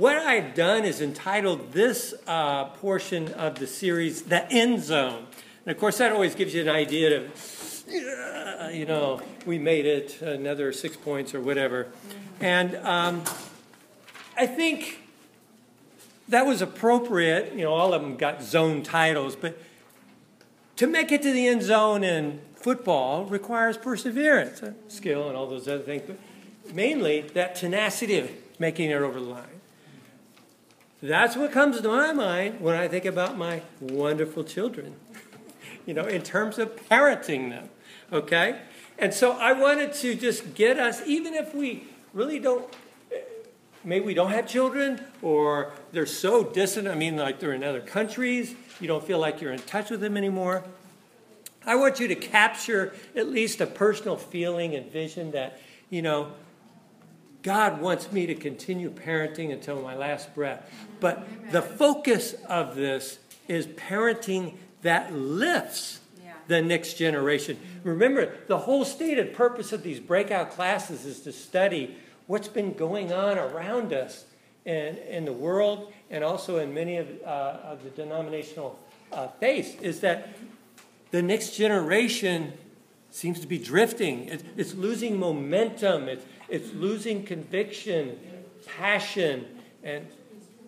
what I've done is entitled this uh, portion of the series The End Zone. And of course, that always gives you an idea of, you know, we made it, another six points or whatever. And um, I think that was appropriate. You know, all of them got zone titles, but to make it to the end zone in football requires perseverance, uh, skill, and all those other things. But mainly that tenacity of making it over the line. That's what comes to my mind when I think about my wonderful children, you know, in terms of parenting them, okay? And so I wanted to just get us, even if we really don't, maybe we don't have children or they're so distant, I mean, like they're in other countries, you don't feel like you're in touch with them anymore. I want you to capture at least a personal feeling and vision that, you know, God wants me to continue parenting until my last breath. But the focus of this is parenting that lifts the next generation. Remember, the whole stated purpose of these breakout classes is to study what's been going on around us in, in the world and also in many of, uh, of the denominational uh, faiths, is that the next generation seems to be drifting. It, it's losing momentum. It's, it's losing conviction, passion, and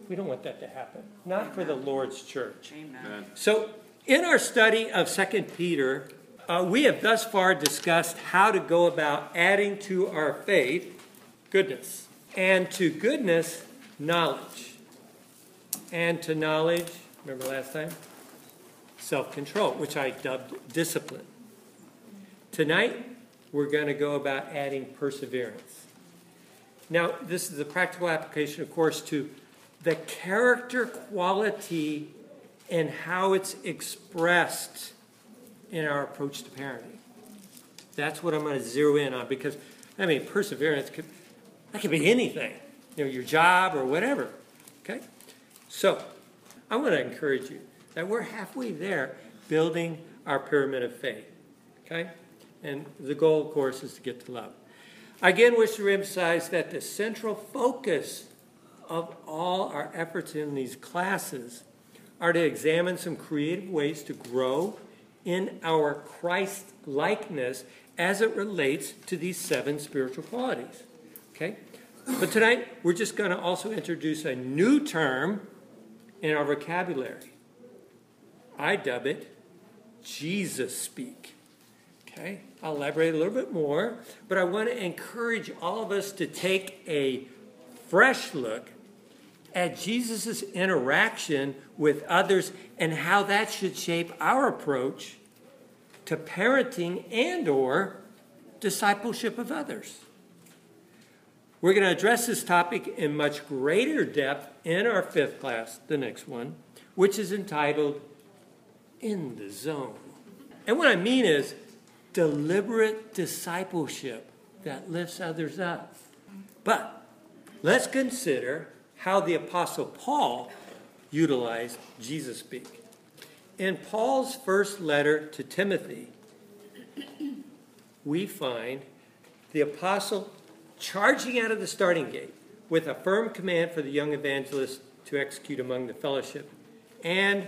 we don't want that to happen. Not for the Lord's church. Amen. So, in our study of 2 Peter, uh, we have thus far discussed how to go about adding to our faith goodness, and to goodness, knowledge, and to knowledge, remember last time? Self control, which I dubbed discipline. Tonight, we're going to go about adding perseverance. Now, this is a practical application, of course, to the character quality and how it's expressed in our approach to parenting. That's what I'm going to zero in on because, I mean, perseverance could, that could be anything, you know, your job or whatever. Okay? So, I want to encourage you that we're halfway there building our pyramid of faith. Okay? And the goal, of course, is to get to love. I again wish to emphasize that the central focus of all our efforts in these classes are to examine some creative ways to grow in our Christ likeness as it relates to these seven spiritual qualities. Okay? But tonight, we're just going to also introduce a new term in our vocabulary. I dub it Jesus speak. Okay? I'll elaborate a little bit more, but I want to encourage all of us to take a fresh look at Jesus' interaction with others and how that should shape our approach to parenting and or discipleship of others. We're going to address this topic in much greater depth in our fifth class, the next one, which is entitled In the Zone. And what I mean is deliberate discipleship that lifts others up. But let's consider how the Apostle Paul utilized Jesus speak. In Paul's first letter to Timothy, we find the apostle charging out of the starting gate with a firm command for the young evangelist to execute among the fellowship and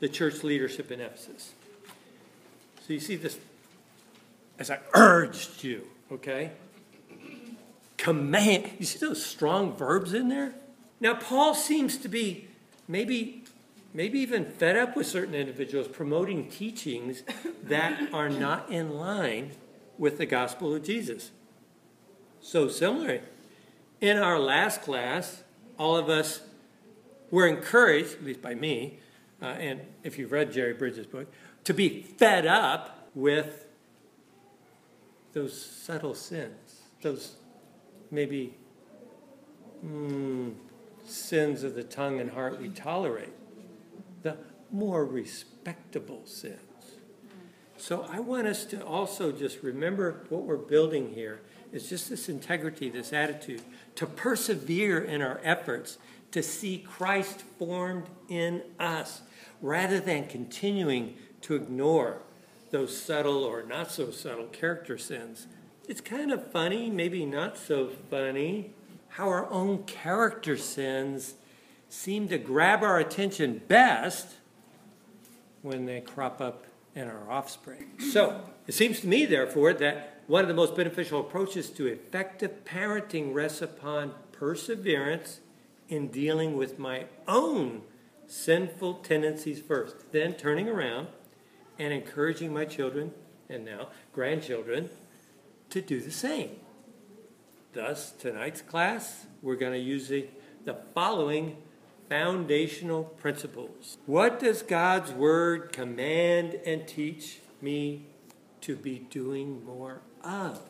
the church leadership in Ephesus. So you see this as I urged you, okay? Command. You see those strong verbs in there? Now, Paul seems to be maybe, maybe even fed up with certain individuals promoting teachings that are not in line with the gospel of Jesus. So, similarly, in our last class, all of us were encouraged, at least by me, uh, and if you've read Jerry Bridges' book, to be fed up with those subtle sins, those maybe mm, sins of the tongue and heart we tolerate, the more respectable sins. So I want us to also just remember what we're building here is just this integrity, this attitude, to persevere in our efforts to see Christ formed in us rather than continuing to ignore those subtle or not so subtle character sins. It's kind of funny, maybe not so funny, how our own character sins seem to grab our attention best when they crop up in our offspring. So, it seems to me, therefore, that one of the most beneficial approaches to effective parenting rests upon perseverance in dealing with my own sinful tendencies first, then turning around and encouraging my children and now grandchildren to do the same. Thus, tonight's class, we're going to use the, the following foundational principles. What does God's Word command and teach me to be doing more of?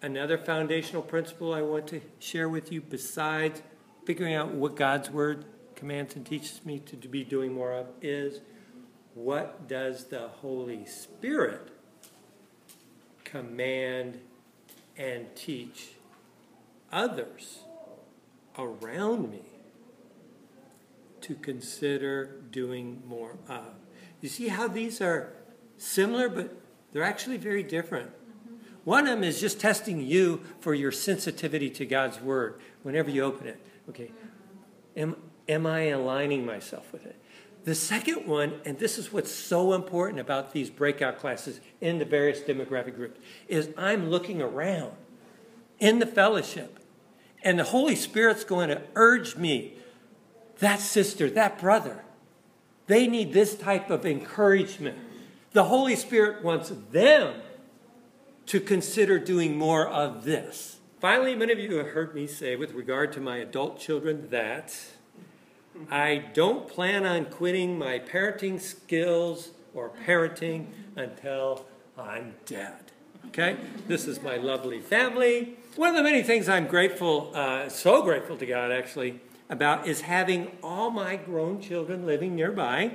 Another foundational principle I want to share with you, besides figuring out what God's Word commands and teaches me to be doing more of, is what does the Holy Spirit command and teach others around me to consider doing more of. You see how these are similar, but they're actually very different. Mm-hmm. One of them is just testing you for your sensitivity to God's word whenever you open it. Okay, mm-hmm. am, am I aligning myself with it? The second one, and this is what's so important about these breakout classes in the various demographic groups, is I'm looking around in the fellowship, and the Holy Spirit's going to urge me that sister, that brother, they need this type of encouragement. The Holy Spirit wants them to consider doing more of this. Finally, many of you have heard me say, with regard to my adult children, that I don't plan on quitting my parenting skills or parenting until I'm dead. Okay? This is my lovely family. One of the many things I'm grateful, uh, so grateful to God actually, about is having all my grown children living nearby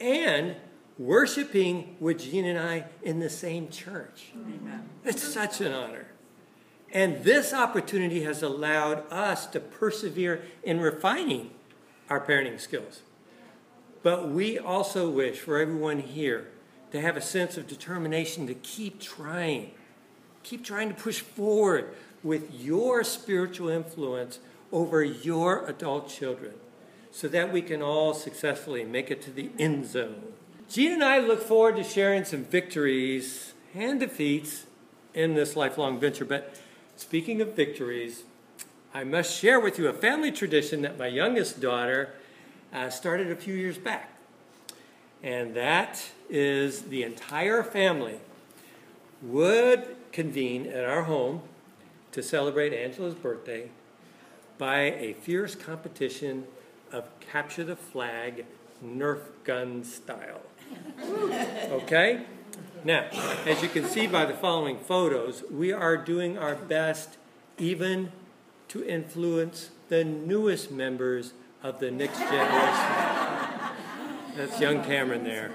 and worshiping with Jean and I in the same church. Amen. It's such an honor. And this opportunity has allowed us to persevere in refining our parenting skills. But we also wish for everyone here to have a sense of determination to keep trying, keep trying to push forward with your spiritual influence over your adult children so that we can all successfully make it to the end zone. Jean and I look forward to sharing some victories and defeats in this lifelong venture. But speaking of victories, I must share with you a family tradition that my youngest daughter uh, started a few years back. And that is the entire family would convene at our home to celebrate Angela's birthday by a fierce competition of capture the flag Nerf gun style. Okay? Now, as you can see by the following photos, we are doing our best even to influence the newest members of the next generation. That's young Cameron there,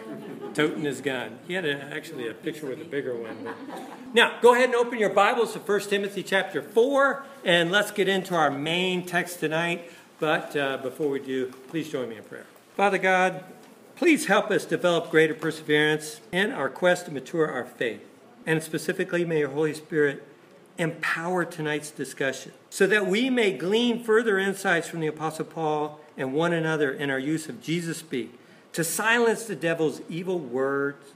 toting his gun. He had a, actually a picture with a bigger one. But. Now, go ahead and open your Bibles to 1 Timothy chapter 4, and let's get into our main text tonight. But uh, before we do, please join me in prayer. Father God, please help us develop greater perseverance in our quest to mature our faith. And specifically, may your Holy Spirit empower tonight's discussion so that we may glean further insights from the Apostle Paul and one another in our use of Jesus speak to silence the devil's evil words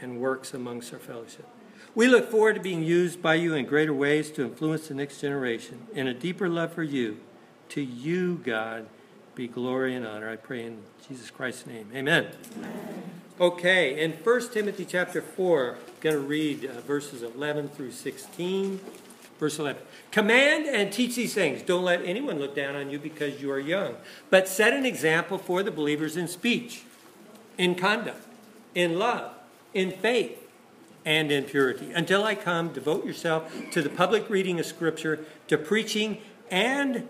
and works amongst our fellowship. We look forward to being used by you in greater ways to influence the next generation in a deeper love for you. To you, God, be glory and honor. I pray in Jesus Christ's name. Amen. Okay, in 1 Timothy chapter 4, I'm going to read uh, verses 11 through 16. Verse 11 Command and teach these things. Don't let anyone look down on you because you are young, but set an example for the believers in speech in conduct, in love, in faith, and in purity. Until I come, devote yourself to the public reading of Scripture, to preaching, and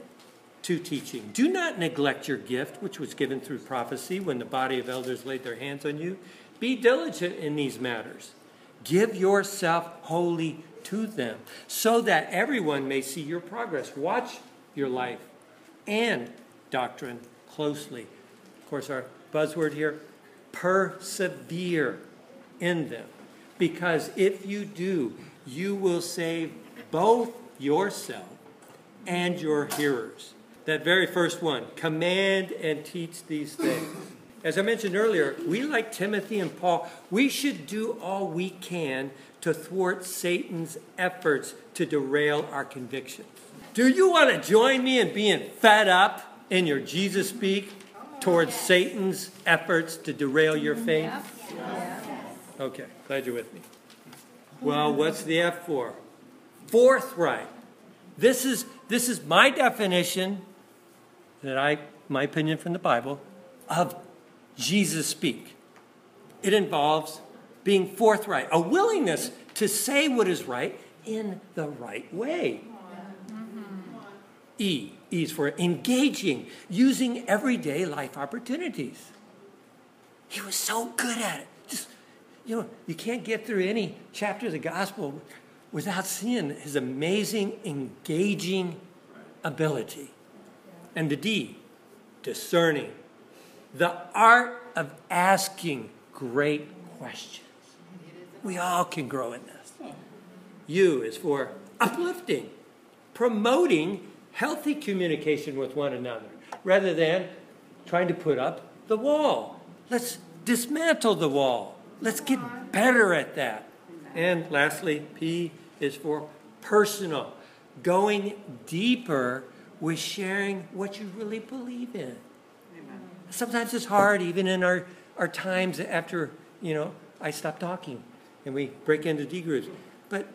to teaching. Do not neglect your gift, which was given through prophecy when the body of elders laid their hands on you. Be diligent in these matters. Give yourself wholly to them, so that everyone may see your progress. Watch your life and doctrine closely. Of course, our buzzword here persevere in them. Because if you do, you will save both yourself and your hearers. That very first one command and teach these things. As I mentioned earlier, we, like Timothy and Paul, we should do all we can to thwart Satan's efforts to derail our convictions. Do you want to join me in being fed up in your Jesus speak towards Satan's efforts to derail your faith? Okay, glad you're with me. Well, what's the F for? Forthright. This is this is my definition that I my opinion from the Bible of Jesus speak. It involves being forthright, a willingness to say what is right in the right way. E, E is for engaging, using everyday life opportunities. He was so good at it. Just, you know, you can't get through any chapter of the gospel without seeing his amazing, engaging ability. And the D, discerning, the art of asking great questions. We all can grow in this. U is for uplifting, promoting healthy communication with one another rather than trying to put up the wall. Let's dismantle the wall. Let's get better at that. And lastly, P is for personal, going deeper with sharing what you really believe in sometimes it's hard, even in our, our times after, you know, I stop talking and we break into D groups. But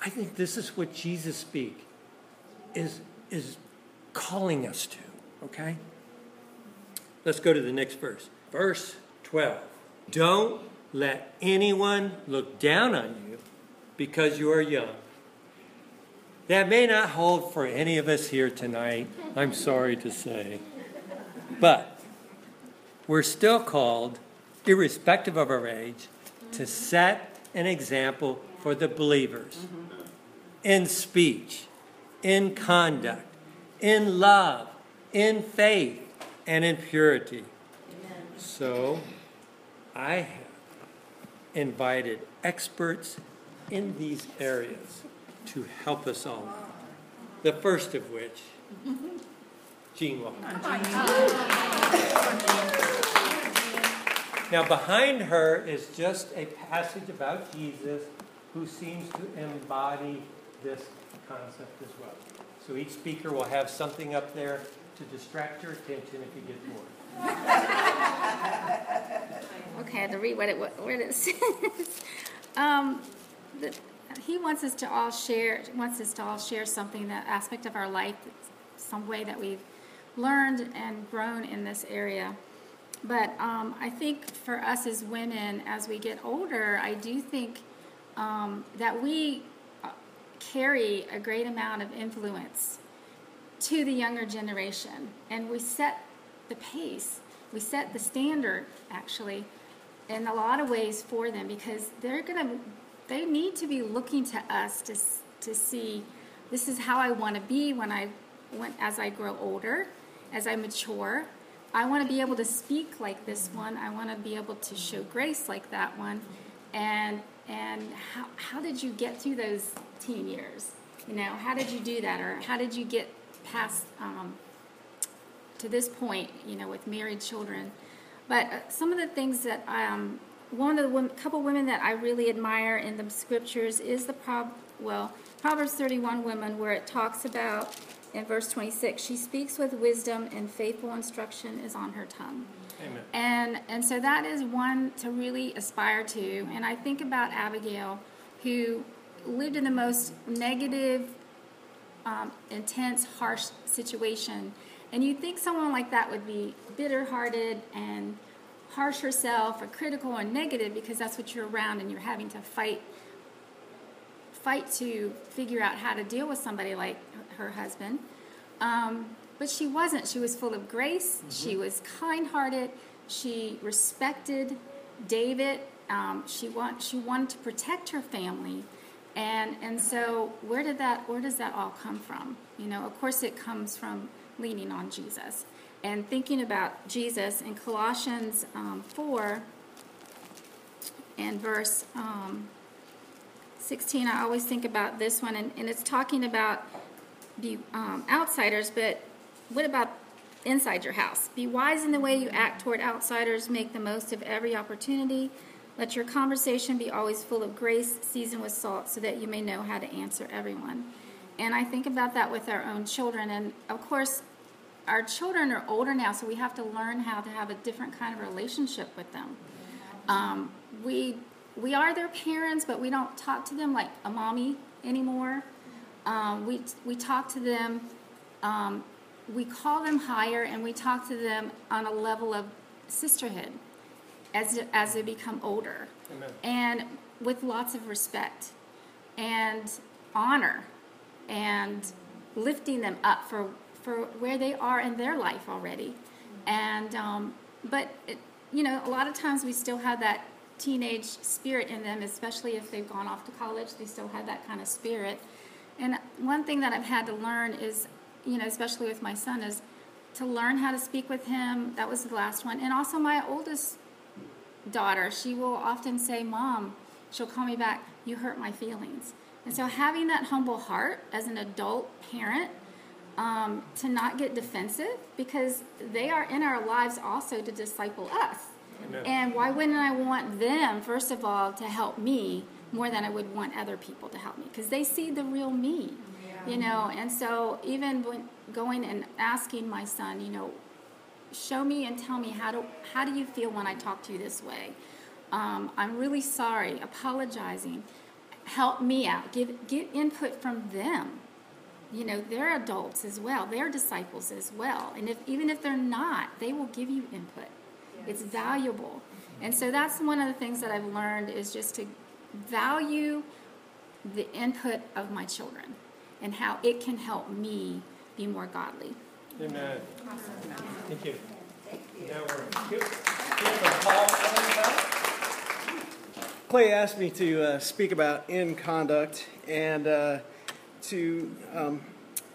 I think this is what Jesus speak is, is calling us to, okay? Let's go to the next verse. Verse 12. Don't let anyone look down on you because you are young. That may not hold for any of us here tonight, I'm sorry to say. But we're still called, irrespective of our age, to set an example for the believers mm-hmm. in speech, in conduct, in love, in faith, and in purity. So I have invited experts in these areas to help us all. The first of which Jean Walker. Now, behind her is just a passage about Jesus who seems to embody this concept as well. So each speaker will have something up there to distract your attention if you get bored. okay, I had to read what it, what it says. um, the, he wants us to all share wants us to all share something that aspect of our life, some way that we've learned and grown in this area. But um, I think for us as women, as we get older, I do think um, that we uh, carry a great amount of influence to the younger generation. And we set the pace, we set the standard, actually, in a lot of ways for them because they're going to, they need to be looking to us to, to see this is how I want to be when I, when, as I grow older as I mature. I want to be able to speak like this one. I want to be able to show grace like that one. And and how how did you get through those teen years? You know, how did you do that, or how did you get past um, to this point? You know, with married children. But uh, some of the things that um, one of the women, couple women that I really admire in the scriptures is the prob well Proverbs 31 women where it talks about in verse 26, she speaks with wisdom and faithful instruction is on her tongue. Amen. And and so that is one to really aspire to. And I think about Abigail, who lived in the most negative, um, intense, harsh situation. And you think someone like that would be bitter-hearted and harsh herself or critical or negative because that's what you're around and you're having to fight fight to figure out how to deal with somebody like her husband. Um, but she wasn't. She was full of grace. Mm-hmm. She was kind hearted. She respected David. Um, she, want, she wanted to protect her family. And, and so where did that where does that all come from? You know, of course it comes from leaning on Jesus and thinking about Jesus in Colossians um, 4 and verse um, 16, I always think about this one, and, and it's talking about be um, outsiders, but what about inside your house? Be wise in the way you act toward outsiders. Make the most of every opportunity. Let your conversation be always full of grace, seasoned with salt, so that you may know how to answer everyone. And I think about that with our own children. And of course, our children are older now, so we have to learn how to have a different kind of relationship with them. Um, we we are their parents, but we don't talk to them like a mommy anymore. Um, we we talk to them. Um, we call them higher, and we talk to them on a level of sisterhood as as they become older, Amen. and with lots of respect and honor, and lifting them up for for where they are in their life already. And um, but it, you know, a lot of times we still have that teenage spirit in them, especially if they've gone off to college. They still have that kind of spirit. And one thing that I've had to learn is, you know, especially with my son, is to learn how to speak with him. That was the last one. And also my oldest daughter, she will often say, "Mom," she'll call me back. You hurt my feelings. And so having that humble heart as an adult parent um, to not get defensive because they are in our lives also to disciple us. Amen. And why wouldn't I want them, first of all, to help me more than I would want other people to help me? Because they see the real me, yeah. you know. And so even when going and asking my son, you know, show me and tell me how do how do you feel when I talk to you this way? Um, I'm really sorry. Apologizing. Help me out. Give get input from them you know they're adults as well. They're disciples as well. And if even if they're not they will give you input. Yes. it's valuable. And so that's one of the things that i've learned is just to value the input of my children and how it can help me be more godly. Amen. Awesome. thank you. Clay asked me to uh, speak about in conduct, and uh, to um,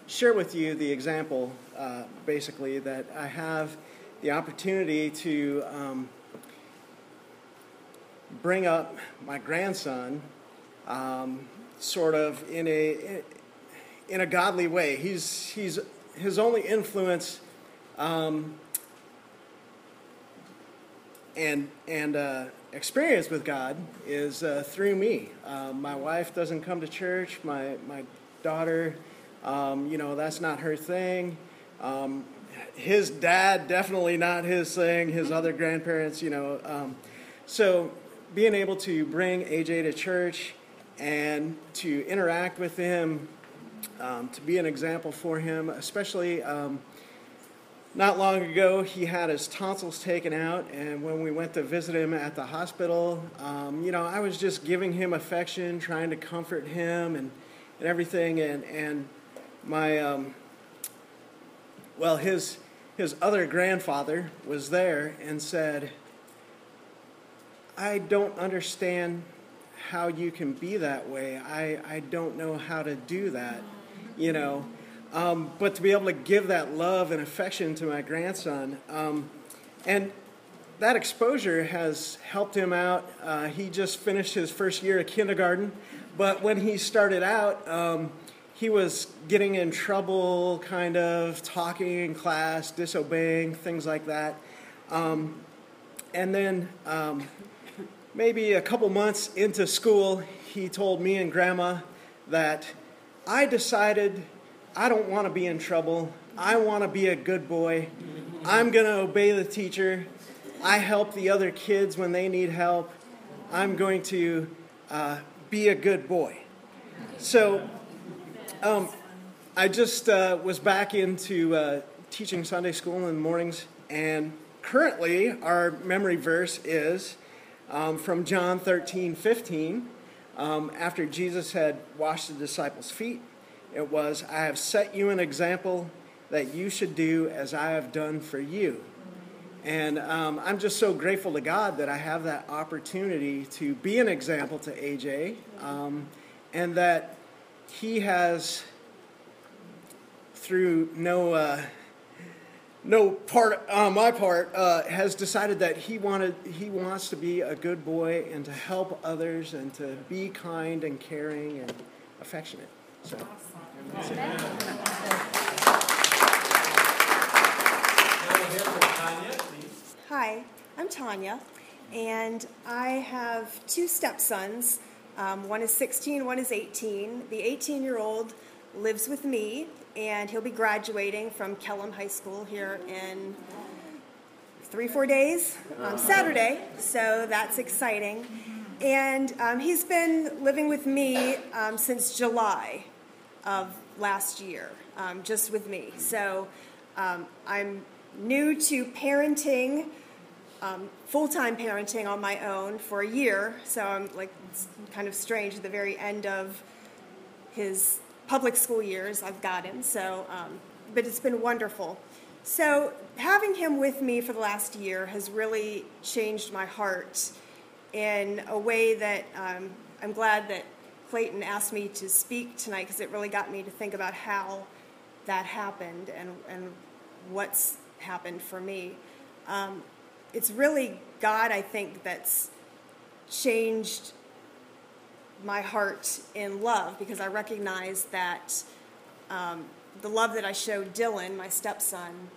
share with you the example, uh, basically, that I have the opportunity to um, bring up my grandson um, sort of in a in a godly way. He's he's his only influence um, and and uh, experience with God is uh, through me. Uh, my wife doesn't come to church. My my daughter. Um, you know, that's not her thing. Um, his dad, definitely not his thing. His other grandparents, you know. Um, so being able to bring AJ to church and to interact with him, um, to be an example for him, especially. Um, not long ago, he had his tonsils taken out, and when we went to visit him at the hospital, um, you know, I was just giving him affection, trying to comfort him, and and everything. And and my um, well, his his other grandfather was there and said, "I don't understand how you can be that way. I I don't know how to do that, you know." Um, but to be able to give that love and affection to my grandson, um, and that exposure has helped him out. Uh, he just finished his first year of kindergarten, but when he started out, um, he was getting in trouble, kind of talking in class, disobeying, things like that. Um, and then um, maybe a couple months into school, he told me and grandma that I decided I don't want to be in trouble. I want to be a good boy. I'm going to obey the teacher. I help the other kids when they need help. I'm going to uh, be a good boy. So um, I just uh, was back into uh, teaching Sunday school in the mornings, and currently our memory verse is um, from John 13 15. Um, after Jesus had washed the disciples' feet, it was, I have set you an example that you should do as I have done for you. And um, I'm just so grateful to God that I have that opportunity to be an example to AJ um, and that he has, through no, uh, no part on my part, uh, has decided that he wanted he wants to be a good boy and to help others and to be kind and caring and affectionate. So, Now we'll hear from Tanya, please. Hi, I'm Tanya, and I have two stepsons. Um, one is 16, one is 18. The 18 year old lives with me, and he'll be graduating from Kellam High School here in three, four days on Saturday, so that's exciting. And um, he's been living with me um, since July of last year, um, just with me. So um, I'm new to parenting, um, full time parenting on my own for a year. So I'm like, it's kind of strange at the very end of his public school years, I've got him. So, um, but it's been wonderful. So having him with me for the last year has really changed my heart in a way that um, I'm glad that Clayton asked me to speak tonight because it really got me to think about how that happened and, and what's happened for me. Um, it's really God, I think, that's changed my heart in love because I recognize that um, the love that I showed Dylan, my stepson,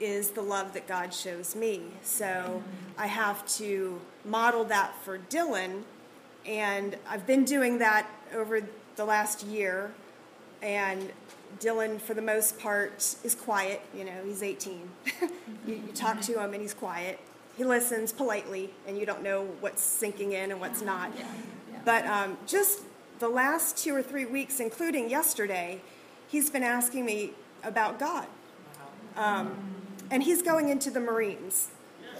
is the love that God shows me. So I have to model that for Dylan, and I've been doing that over the last year. And Dylan, for the most part, is quiet. You know, he's 18. you, you talk to him, and he's quiet. He listens politely, and you don't know what's sinking in and what's not. But um, just the last two or three weeks, including yesterday, he's been asking me about God. Um, and he's going into the Marines.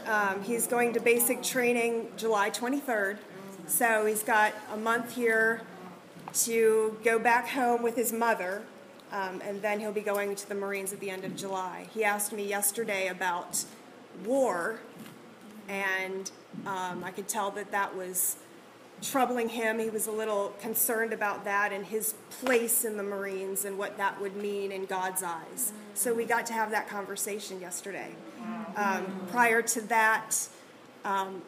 Um, he's going to basic training July 23rd. So he's got a month here to go back home with his mother, um, and then he'll be going to the Marines at the end of July. He asked me yesterday about war, and um, I could tell that that was troubling him. He was a little concerned about that and his place in the Marines and what that would mean in God's eyes. So we got to have that conversation yesterday. Um, prior to that, um,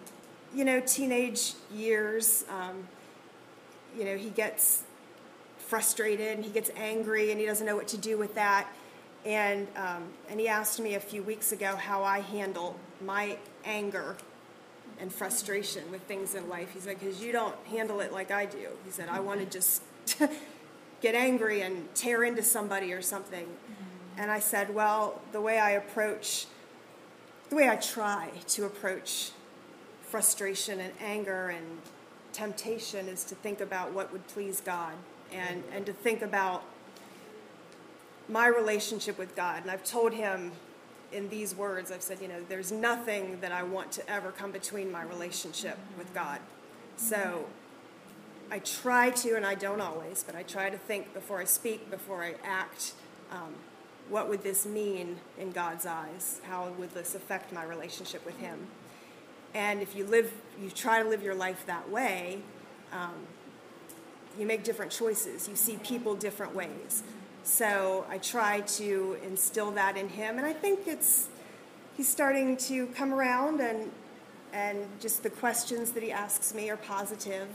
you know, teenage years, um, you know, he gets frustrated and he gets angry and he doesn't know what to do with that. And, um, and he asked me a few weeks ago how I handle my anger and frustration with things in life. He said, because you don't handle it like I do. He said, I want to just get angry and tear into somebody or something. And I said, well, the way I approach, the way I try to approach frustration and anger and temptation is to think about what would please God and, and to think about my relationship with God. And I've told him in these words, I've said, you know, there's nothing that I want to ever come between my relationship with God. So I try to, and I don't always, but I try to think before I speak, before I act, um, what would this mean in God's eyes? How would this affect my relationship with Him? And if you live, you try to live your life that way, um, you make different choices. You see people different ways. So I try to instill that in him, and I think it's he's starting to come around, and and just the questions that he asks me are positive,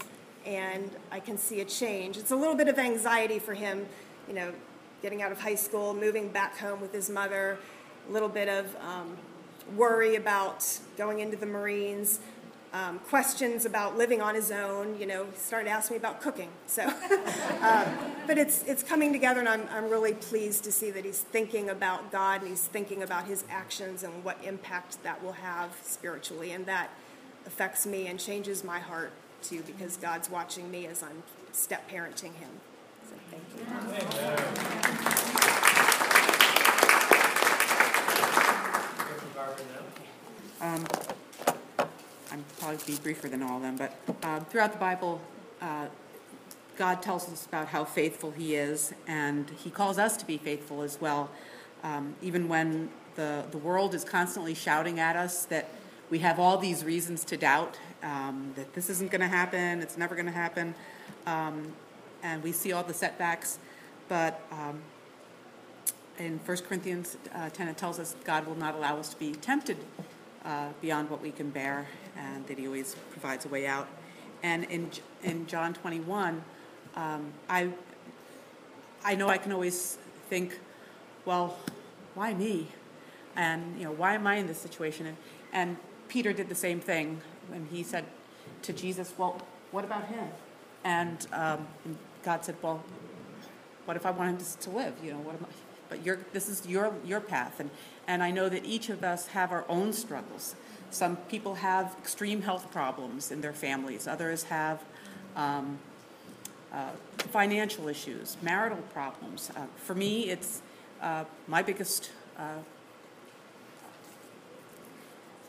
and I can see a change. It's a little bit of anxiety for him, you know, getting out of high school, moving back home with his mother, a little bit of um, worry about going into the Marines um, questions about living on his own. You know, he started asking me about cooking. So, um, but it's it's coming together, and I'm I'm really pleased to see that he's thinking about God and he's thinking about his actions and what impact that will have spiritually, and that affects me and changes my heart too, because God's watching me as I'm step parenting him. So thank you. Um, I'm probably be briefer than all of them, but um, throughout the Bible, uh, God tells us about how faithful He is, and He calls us to be faithful as well. Um, even when the, the world is constantly shouting at us that we have all these reasons to doubt, um, that this isn't going to happen, it's never going to happen, um, and we see all the setbacks. But in 1 Corinthians uh, 10, it tells us God will not allow us to be tempted uh, beyond what we can bear, and that He always provides a way out. And in in John 21, um, I I know I can always think, well, why me? And, you know, why am I in this situation? And, and Peter did the same thing when he said to Jesus, well, what about him? And, um, and God said, well, what if I want him to, to live? You know, what am I? But your, this is your, your path. And, and I know that each of us have our own struggles. Some people have extreme health problems in their families. Others have um, uh, financial issues, marital problems. Uh, for me, it's uh, my biggest uh,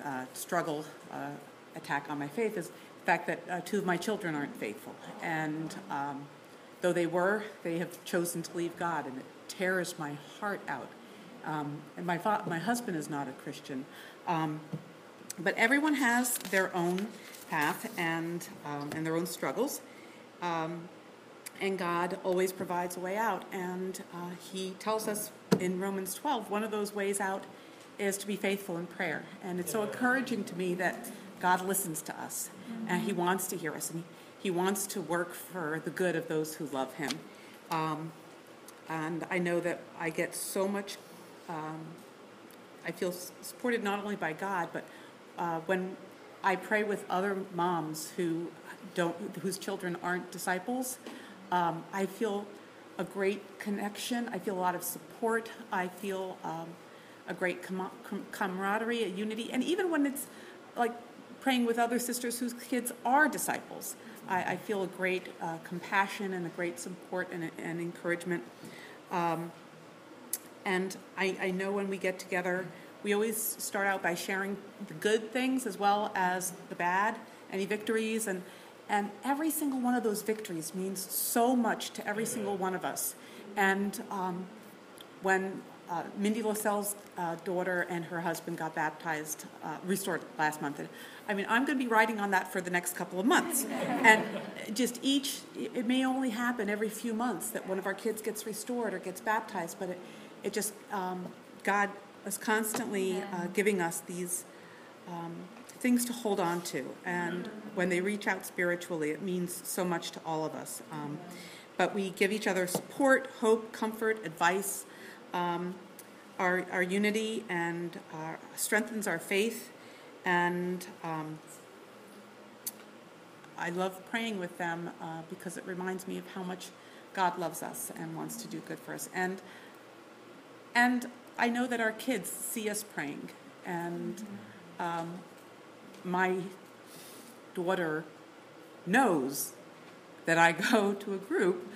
uh, struggle, uh, attack on my faith is the fact that two of my children aren't faithful. And um, though they were, they have chosen to leave God, and it tears my heart out. Um, and my, fa- my husband is not a Christian. Um, but everyone has their own path and, um, and their own struggles. Um, and God always provides a way out. And uh, He tells us in Romans 12, one of those ways out is to be faithful in prayer. And it's so encouraging to me that God listens to us and He wants to hear us and He wants to work for the good of those who love Him. Um, and I know that I get so much, um, I feel supported not only by God, but uh, when I pray with other moms who don't, whose children aren't disciples, um, I feel a great connection. I feel a lot of support. I feel um, a great com- com- camaraderie, a unity, and even when it's like praying with other sisters whose kids are disciples, I, I feel a great uh, compassion and a great support and, and encouragement. Um, and I, I know when we get together, we always start out by sharing the good things as well as the bad, any victories, and and every single one of those victories means so much to every single one of us. And um, when uh, Mindy Lascelles' uh, daughter and her husband got baptized, uh, restored last month. I mean, I'm going to be writing on that for the next couple of months. and just each, it may only happen every few months that one of our kids gets restored or gets baptized, but it, it just, um, God is constantly uh, giving us these um, things to hold on to. And when they reach out spiritually, it means so much to all of us. Um, but we give each other support, hope, comfort, advice. Um, our, our unity and our, strengthens our faith. And um, I love praying with them uh, because it reminds me of how much God loves us and wants to do good for us. And and I know that our kids see us praying, and um, my daughter knows that I go to a group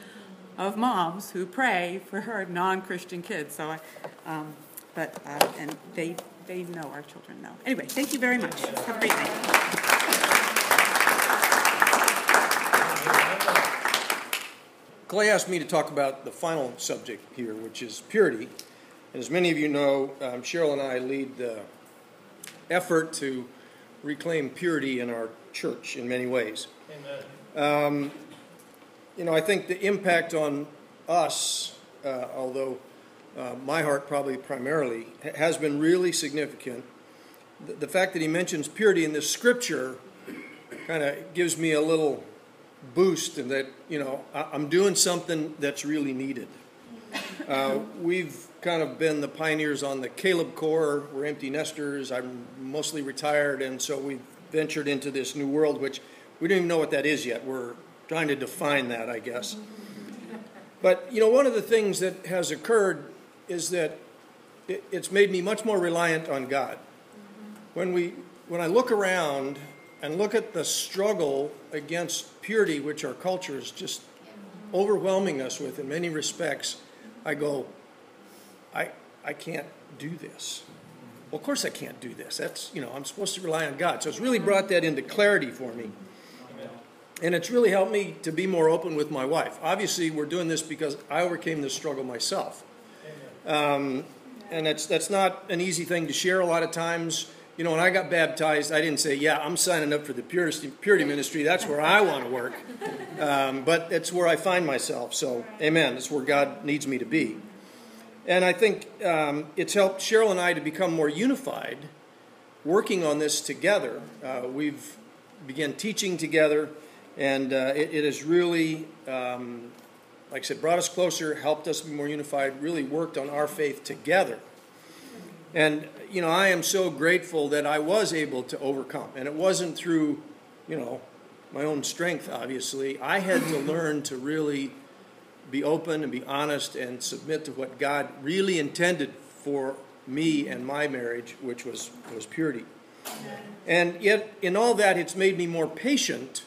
of moms who pray for her non-Christian kids. So I, um, but uh, and they they know our children know. Anyway, thank you very much. Have a great night. Clay asked me to talk about the final subject here, which is purity. And as many of you know, um, Cheryl and I lead the effort to reclaim purity in our church in many ways. Amen. Um, you know, I think the impact on us, uh, although uh, my heart probably primarily, has been really significant. The, the fact that he mentions purity in this scripture kind of gives me a little boost in that, you know, I, I'm doing something that's really needed. Uh, we've kind of been the pioneers on the Caleb Corps. We're empty nesters. I'm mostly retired, and so we've ventured into this new world, which we don't even know what that is yet. We're trying to define that, I guess. But, you know, one of the things that has occurred is that it, it's made me much more reliant on God. When, we, when I look around and look at the struggle against purity, which our culture is just overwhelming us with in many respects, I go, I, I can't do this. Well, of course I can't do this. That's, you know, I'm supposed to rely on God. So it's really brought that into clarity for me. And it's really helped me to be more open with my wife. Obviously, we're doing this because I overcame this struggle myself. Um, and that's, that's not an easy thing to share a lot of times. You know, when I got baptized, I didn't say, yeah, I'm signing up for the purity, purity ministry. That's where I want to work. Um, but it's where I find myself. So, amen. That's where God needs me to be. And I think um, it's helped Cheryl and I to become more unified, working on this together. Uh, we've begun teaching together, and uh, it, it, has really um, like I said, brought us closer, helped us be more unified, really worked on our faith together. And, you know, I am so grateful that I was able to overcome. And it wasn't through, you know, my own strength, obviously. I had to learn to really be open and be honest and submit to what God really intended for me and my marriage, which was, was purity. And yet, in all that, it's made me more patient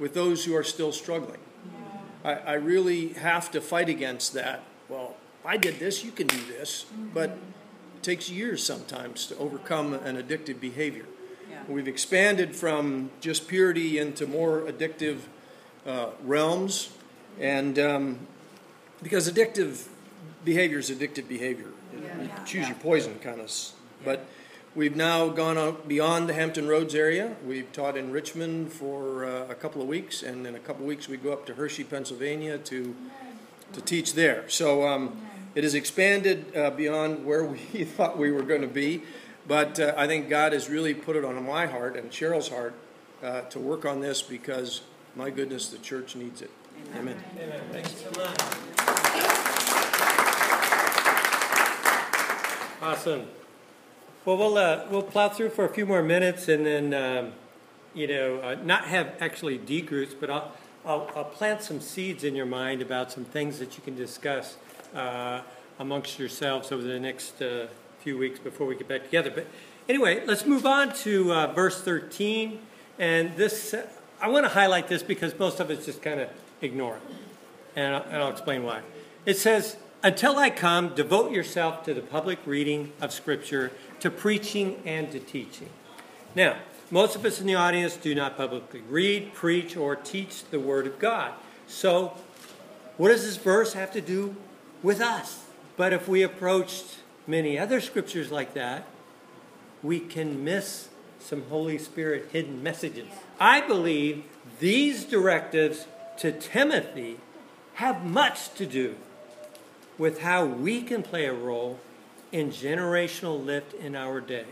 with those who are still struggling. I, I really have to fight against that. Well, I did this, you can do this. But it takes years sometimes to overcome an addictive behavior. Yeah. We've expanded from just purity into more addictive uh, realms. And um, because addictive behavior is addictive behavior, you choose your poison kind of. But we've now gone out beyond the Hampton Roads area. We've taught in Richmond for uh, a couple of weeks, and in a couple of weeks we go up to Hershey, Pennsylvania to to teach there. So um, it has expanded uh, beyond where we thought we were going to be. But uh, I think God has really put it on my heart and Cheryl's heart uh, to work on this because, my goodness, the church needs it. Amen. Amen. Thanks so much. Awesome. Well, we'll uh, we'll plow through for a few more minutes, and then um, you know uh, not have actually D but I'll, I'll I'll plant some seeds in your mind about some things that you can discuss uh, amongst yourselves over the next uh, few weeks before we get back together. But anyway, let's move on to uh, verse thirteen, and this I want to highlight this because most of us just kind of ignore it, and I'll, and I'll explain why. It says. Until I come, devote yourself to the public reading of Scripture, to preaching, and to teaching. Now, most of us in the audience do not publicly read, preach, or teach the Word of God. So, what does this verse have to do with us? But if we approached many other scriptures like that, we can miss some Holy Spirit hidden messages. I believe these directives to Timothy have much to do with how we can play a role in generational lift in our day,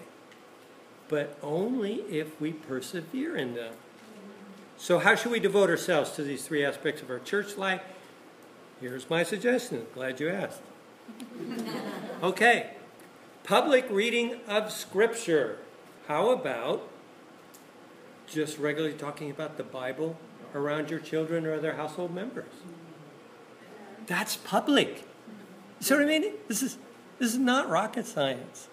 but only if we persevere in them. So, how should we devote ourselves to these three aspects of our church life? Here's my suggestion. Glad you asked. Okay, public reading of Scripture. How about just regularly talking about the Bible around your children or other household members? That's public. You see what I mean? This is this is not rocket science.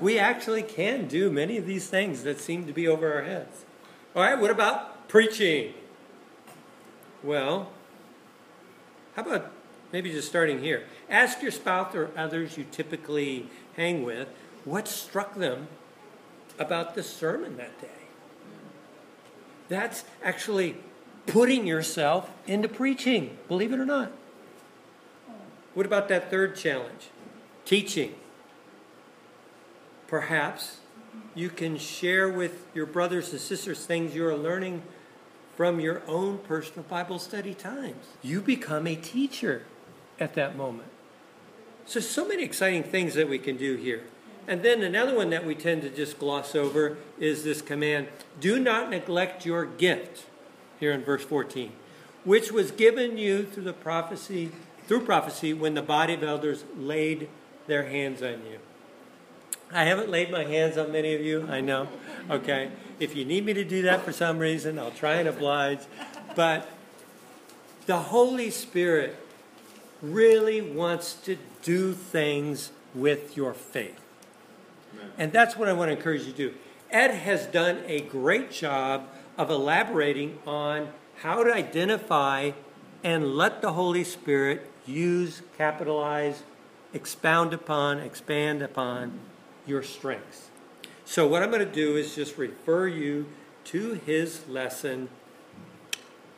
We actually can do many of these things that seem to be over our heads. All right, what about preaching? Well, how about maybe just starting here? Ask your spouse or others you typically hang with what struck them about the sermon that day. That's actually putting yourself into preaching, believe it or not. What about that third challenge? Teaching. Perhaps you can share with your brothers and sisters things you're learning from your own personal Bible study times. You become a teacher at that moment. So, so many exciting things that we can do here. And then another one that we tend to just gloss over is this command do not neglect your gift, here in verse 14, which was given you through the prophecy through prophecy when the body of elders laid their hands on you. I haven't laid my hands on many of you, I know. Okay. If you need me to do that for some reason, I'll try and oblige. But the Holy Spirit really wants to do things with your faith. And that's what I want to encourage you to do. Ed has done a great job of elaborating on how to identify and let the Holy Spirit use, capitalize, expound upon, expand upon your strengths. So, what I'm going to do is just refer you to his lesson.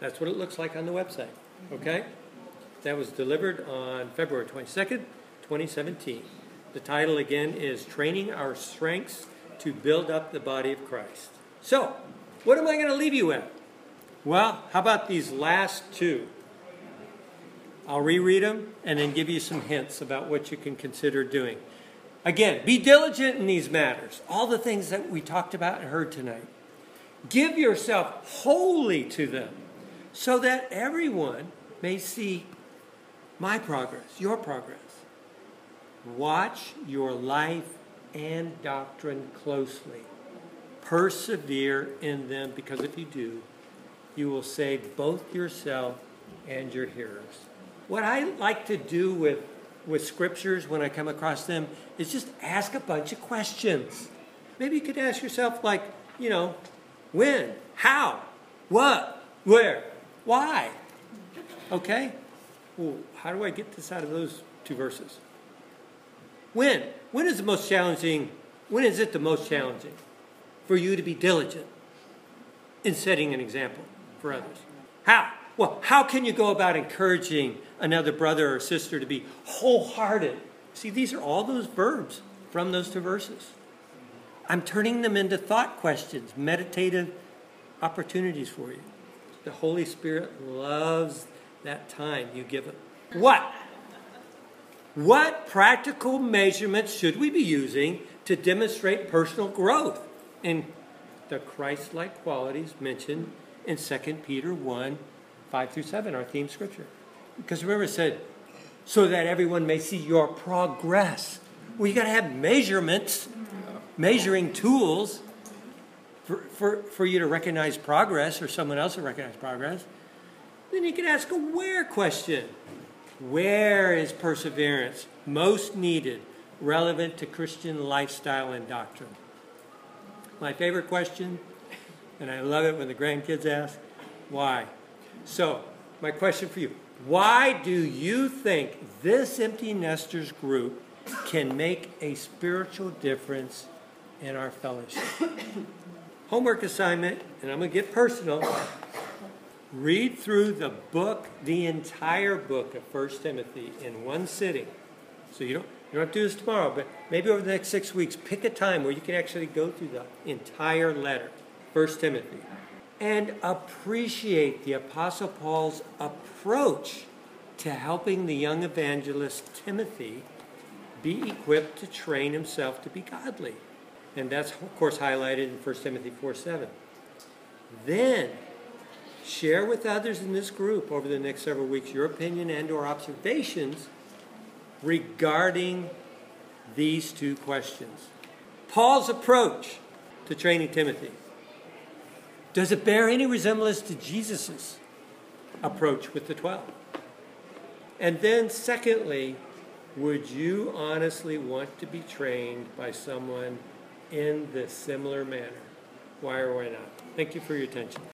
That's what it looks like on the website. Okay? That was delivered on February 22nd, 2017. The title again is Training Our Strengths to Build Up the Body of Christ. So, what am I going to leave you with? Well, how about these last two? I'll reread them and then give you some hints about what you can consider doing. Again, be diligent in these matters, all the things that we talked about and heard tonight. Give yourself wholly to them so that everyone may see my progress, your progress. Watch your life and doctrine closely. Persevere in them because if you do, you will save both yourself and your hearers. What I like to do with, with scriptures when I come across them is just ask a bunch of questions. Maybe you could ask yourself, like, you know, when, how, what, where, why. Okay? Well, how do I get this out of those two verses? When? When is the most challenging? When is it the most challenging for you to be diligent in setting an example for others? How? Well, how can you go about encouraging another brother or sister to be wholehearted? See, these are all those verbs from those two verses. I'm turning them into thought questions, meditative opportunities for you. The Holy Spirit loves that time you give it. What? What practical measurements should we be using to demonstrate personal growth in the Christ like qualities mentioned in 2 Peter 1 5 through 7, our theme scripture? Because remember, it said, so that everyone may see your progress. Well, you got to have measurements, measuring tools for, for, for you to recognize progress or someone else to recognize progress. Then you can ask a where question. Where is perseverance most needed, relevant to Christian lifestyle and doctrine? My favorite question, and I love it when the grandkids ask, why? So, my question for you why do you think this empty nesters group can make a spiritual difference in our fellowship? Homework assignment, and I'm going to get personal. Read through the book, the entire book of 1 Timothy in one sitting. So you don't, you don't have to do this tomorrow, but maybe over the next six weeks, pick a time where you can actually go through the entire letter, 1 Timothy, and appreciate the Apostle Paul's approach to helping the young evangelist Timothy be equipped to train himself to be godly. And that's, of course, highlighted in 1 Timothy 4 7. Then, share with others in this group over the next several weeks your opinion and or observations regarding these two questions paul's approach to training timothy does it bear any resemblance to jesus' approach with the 12 and then secondly would you honestly want to be trained by someone in this similar manner? Why or why not? Thank you for your attention